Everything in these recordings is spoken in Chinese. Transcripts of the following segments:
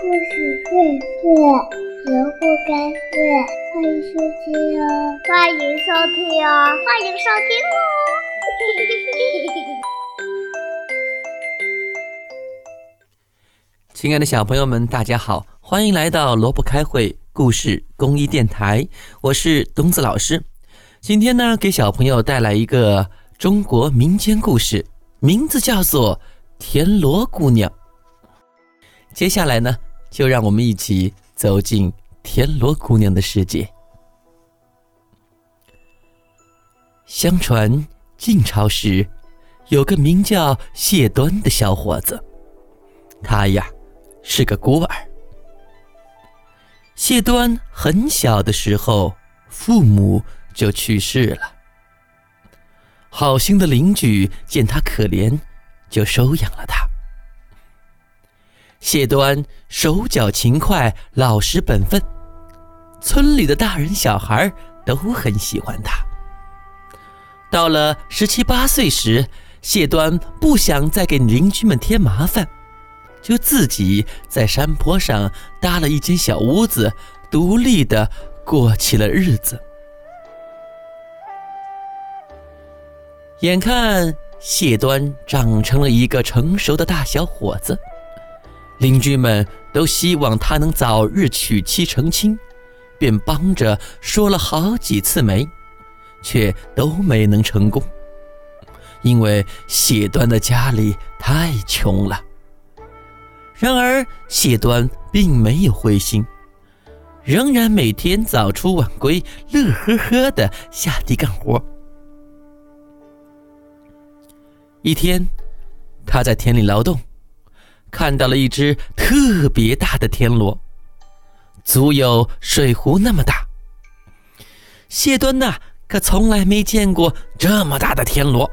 故事会睡，萝卜开会，欢迎收听哦！欢迎收听哦！欢迎收听哦！亲爱的小朋友们，大家好，欢迎来到萝卜开会故事公益电台，我是东子老师。今天呢，给小朋友带来一个中国民间故事，名字叫做《田螺姑娘》。接下来呢，就让我们一起走进田螺姑娘的世界。相传晋朝时，有个名叫谢端的小伙子，他呀是个孤儿。谢端很小的时候，父母就去世了。好心的邻居见他可怜，就收养了他。谢端手脚勤快，老实本分，村里的大人小孩都很喜欢他。到了十七八岁时，谢端不想再给邻居们添麻烦，就自己在山坡上搭了一间小屋子，独立的过起了日子。眼看谢端长成了一个成熟的大小伙子。邻居们都希望他能早日娶妻成亲，便帮着说了好几次媒，却都没能成功。因为谢端的家里太穷了。然而谢端并没有灰心，仍然每天早出晚归，乐呵呵的下地干活。一天，他在田里劳动。看到了一只特别大的田螺，足有水壶那么大。谢端呐，可从来没见过这么大的田螺，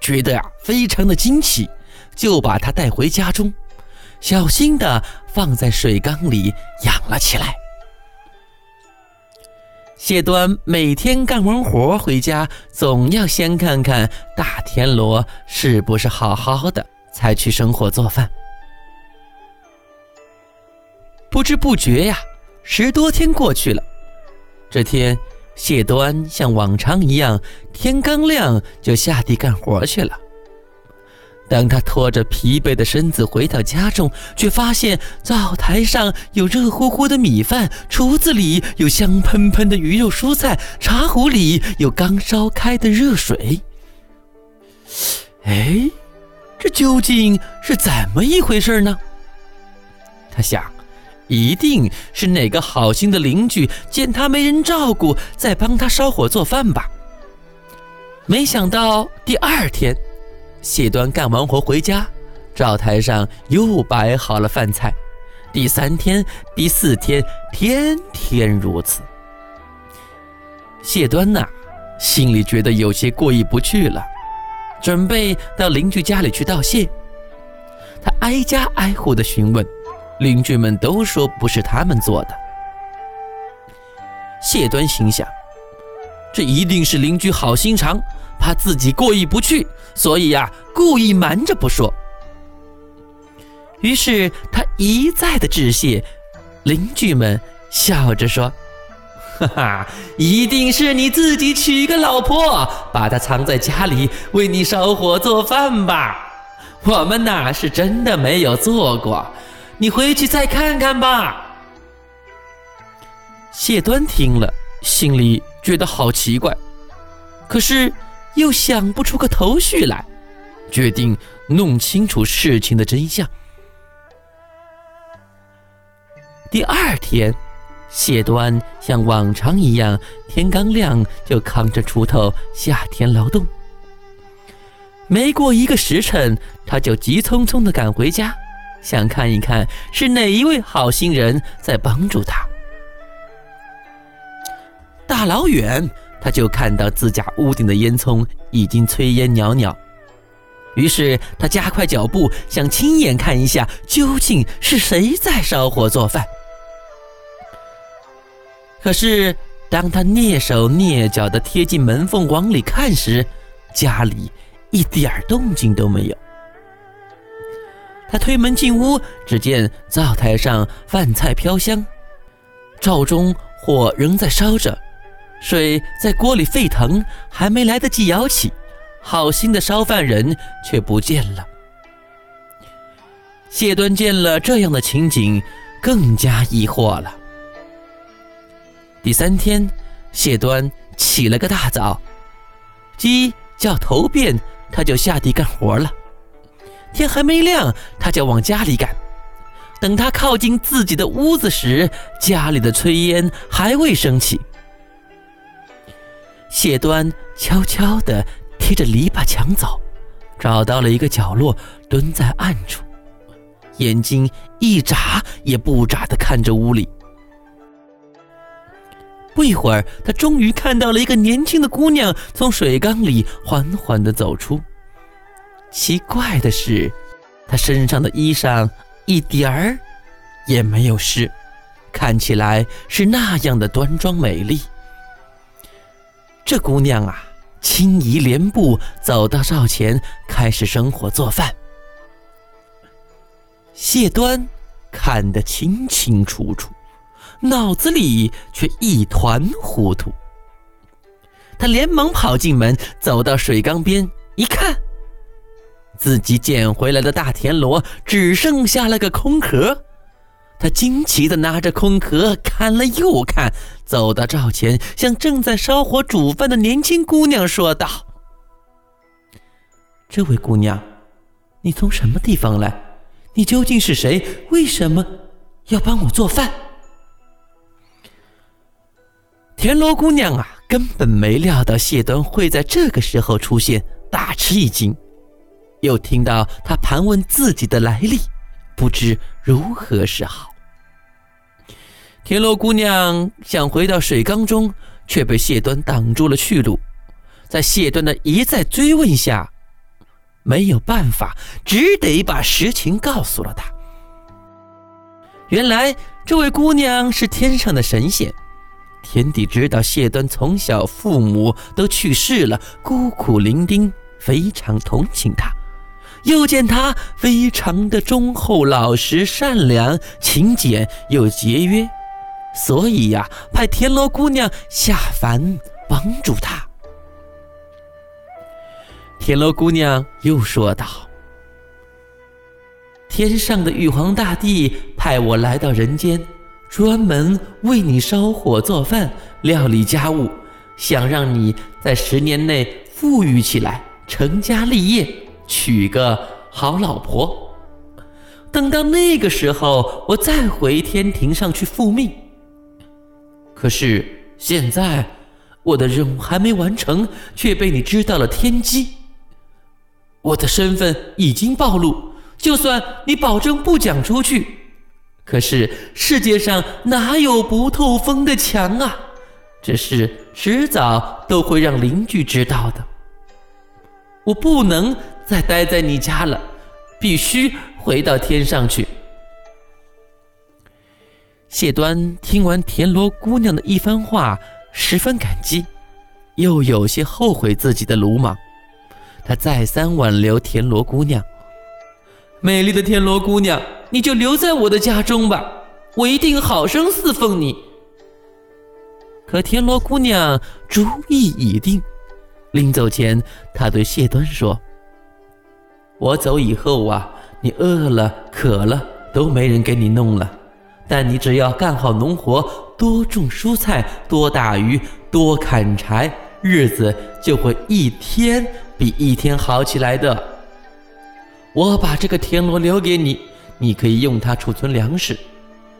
觉得呀非常的惊奇，就把它带回家中，小心的放在水缸里养了起来。谢端每天干完活回家，总要先看看大田螺是不是好好的，才去生火做饭。不知不觉呀，十多天过去了。这天，谢端像往常一样，天刚亮就下地干活去了。当他拖着疲惫的身子回到家中，却发现灶台上有热乎乎的米饭，厨子里有香喷喷的鱼肉蔬菜，茶壶里有刚烧开的热水。哎，这究竟是怎么一回事呢？他想。一定是哪个好心的邻居见他没人照顾，在帮他烧火做饭吧。没想到第二天，谢端干完活回家，灶台上又摆好了饭菜。第三天、第四天，天天如此。谢端呐，心里觉得有些过意不去了，准备到邻居家里去道谢。他挨家挨户的询问。邻居们都说不是他们做的。谢端心想，这一定是邻居好心肠，怕自己过意不去，所以呀，故意瞒着不说。于是他一再的致谢，邻居们笑着说：“哈哈，一定是你自己娶个老婆，把她藏在家里，为你烧火做饭吧。我们呐，是真的没有做过。”你回去再看看吧。谢端听了，心里觉得好奇怪，可是又想不出个头绪来，决定弄清楚事情的真相。第二天，谢端像往常一样，天刚亮就扛着锄头下田劳动。没过一个时辰，他就急匆匆地赶回家。想看一看是哪一位好心人在帮助他。大老远他就看到自家屋顶的烟囱已经炊烟袅袅，于是他加快脚步，想亲眼看一下究竟是谁在烧火做饭。可是当他蹑手蹑脚地贴近门缝往里看时，家里一点动静都没有。他推门进屋，只见灶台上饭菜飘香，灶中火仍在烧着，水在锅里沸腾，还没来得及舀起，好心的烧饭人却不见了。谢端见了这样的情景，更加疑惑了。第三天，谢端起了个大早，鸡叫头遍，他就下地干活了。天还没亮，他就往家里赶。等他靠近自己的屋子时，家里的炊烟还未升起。谢端悄悄地贴着篱笆墙走，找到了一个角落，蹲在暗处，眼睛一眨也不眨地看着屋里。不一会儿，他终于看到了一个年轻的姑娘从水缸里缓缓地走出。奇怪的是，她身上的衣裳一点儿也没有湿，看起来是那样的端庄美丽。这姑娘啊，轻移莲步走到灶前，开始生火做饭。谢端看得清清楚楚，脑子里却一团糊涂。他连忙跑进门，走到水缸边，一看。自己捡回来的大田螺只剩下了个空壳，他惊奇地拿着空壳看了又看，走到灶前，向正在烧火煮饭的年轻姑娘说道：“这位姑娘，你从什么地方来？你究竟是谁？为什么要帮我做饭？”田螺姑娘啊，根本没料到谢端会在这个时候出现，大吃一惊。又听到他盘问自己的来历，不知如何是好。田螺姑娘想回到水缸中，却被谢端挡住了去路。在谢端的一再追问下，没有办法，只得把实情告诉了他。原来这位姑娘是天上的神仙，天帝知道谢端从小父母都去世了，孤苦伶仃，非常同情他。又见他非常的忠厚老实、善良、勤俭又节约，所以呀，派田螺姑娘下凡帮助他。田螺姑娘又说道：“天上的玉皇大帝派我来到人间，专门为你烧火做饭、料理家务，想让你在十年内富裕起来，成家立业。”娶个好老婆，等到那个时候，我再回天庭上去复命。可是现在，我的任务还没完成，却被你知道了天机。我的身份已经暴露，就算你保证不讲出去，可是世界上哪有不透风的墙啊？这事迟早都会让邻居知道的。我不能。再待在你家了，必须回到天上去。谢端听完田螺姑娘的一番话，十分感激，又有些后悔自己的鲁莽。他再三挽留田螺姑娘：“美丽的田螺姑娘，你就留在我的家中吧，我一定好生侍奉你。”可田螺姑娘主意已定，临走前，她对谢端说。我走以后啊，你饿了、渴了都没人给你弄了。但你只要干好农活，多种蔬菜，多打鱼，多砍柴，日子就会一天比一天好起来的。我把这个田螺留给你，你可以用它储存粮食。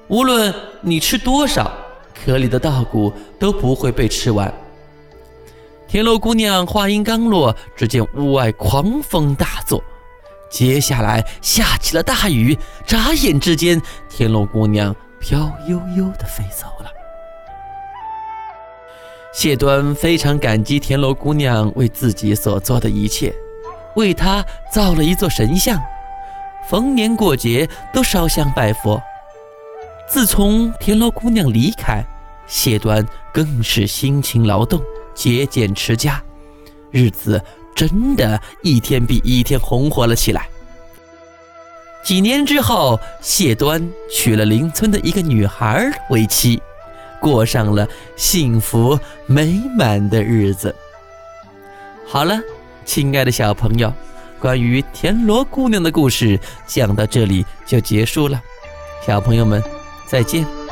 无论你吃多少，壳里的稻谷都不会被吃完。田螺姑娘话音刚落，只见屋外狂风大作。接下来下起了大雨，眨眼之间，田螺姑娘飘悠悠地飞走了。谢端非常感激田螺姑娘为自己所做的一切，为她造了一座神像，逢年过节都烧香拜佛。自从田螺姑娘离开，谢端更是辛勤劳动，节俭持家，日子。真的一天比一天红火了起来。几年之后，谢端娶了邻村的一个女孩为妻，过上了幸福美满的日子。好了，亲爱的小朋友，关于田螺姑娘的故事讲到这里就结束了，小朋友们再见。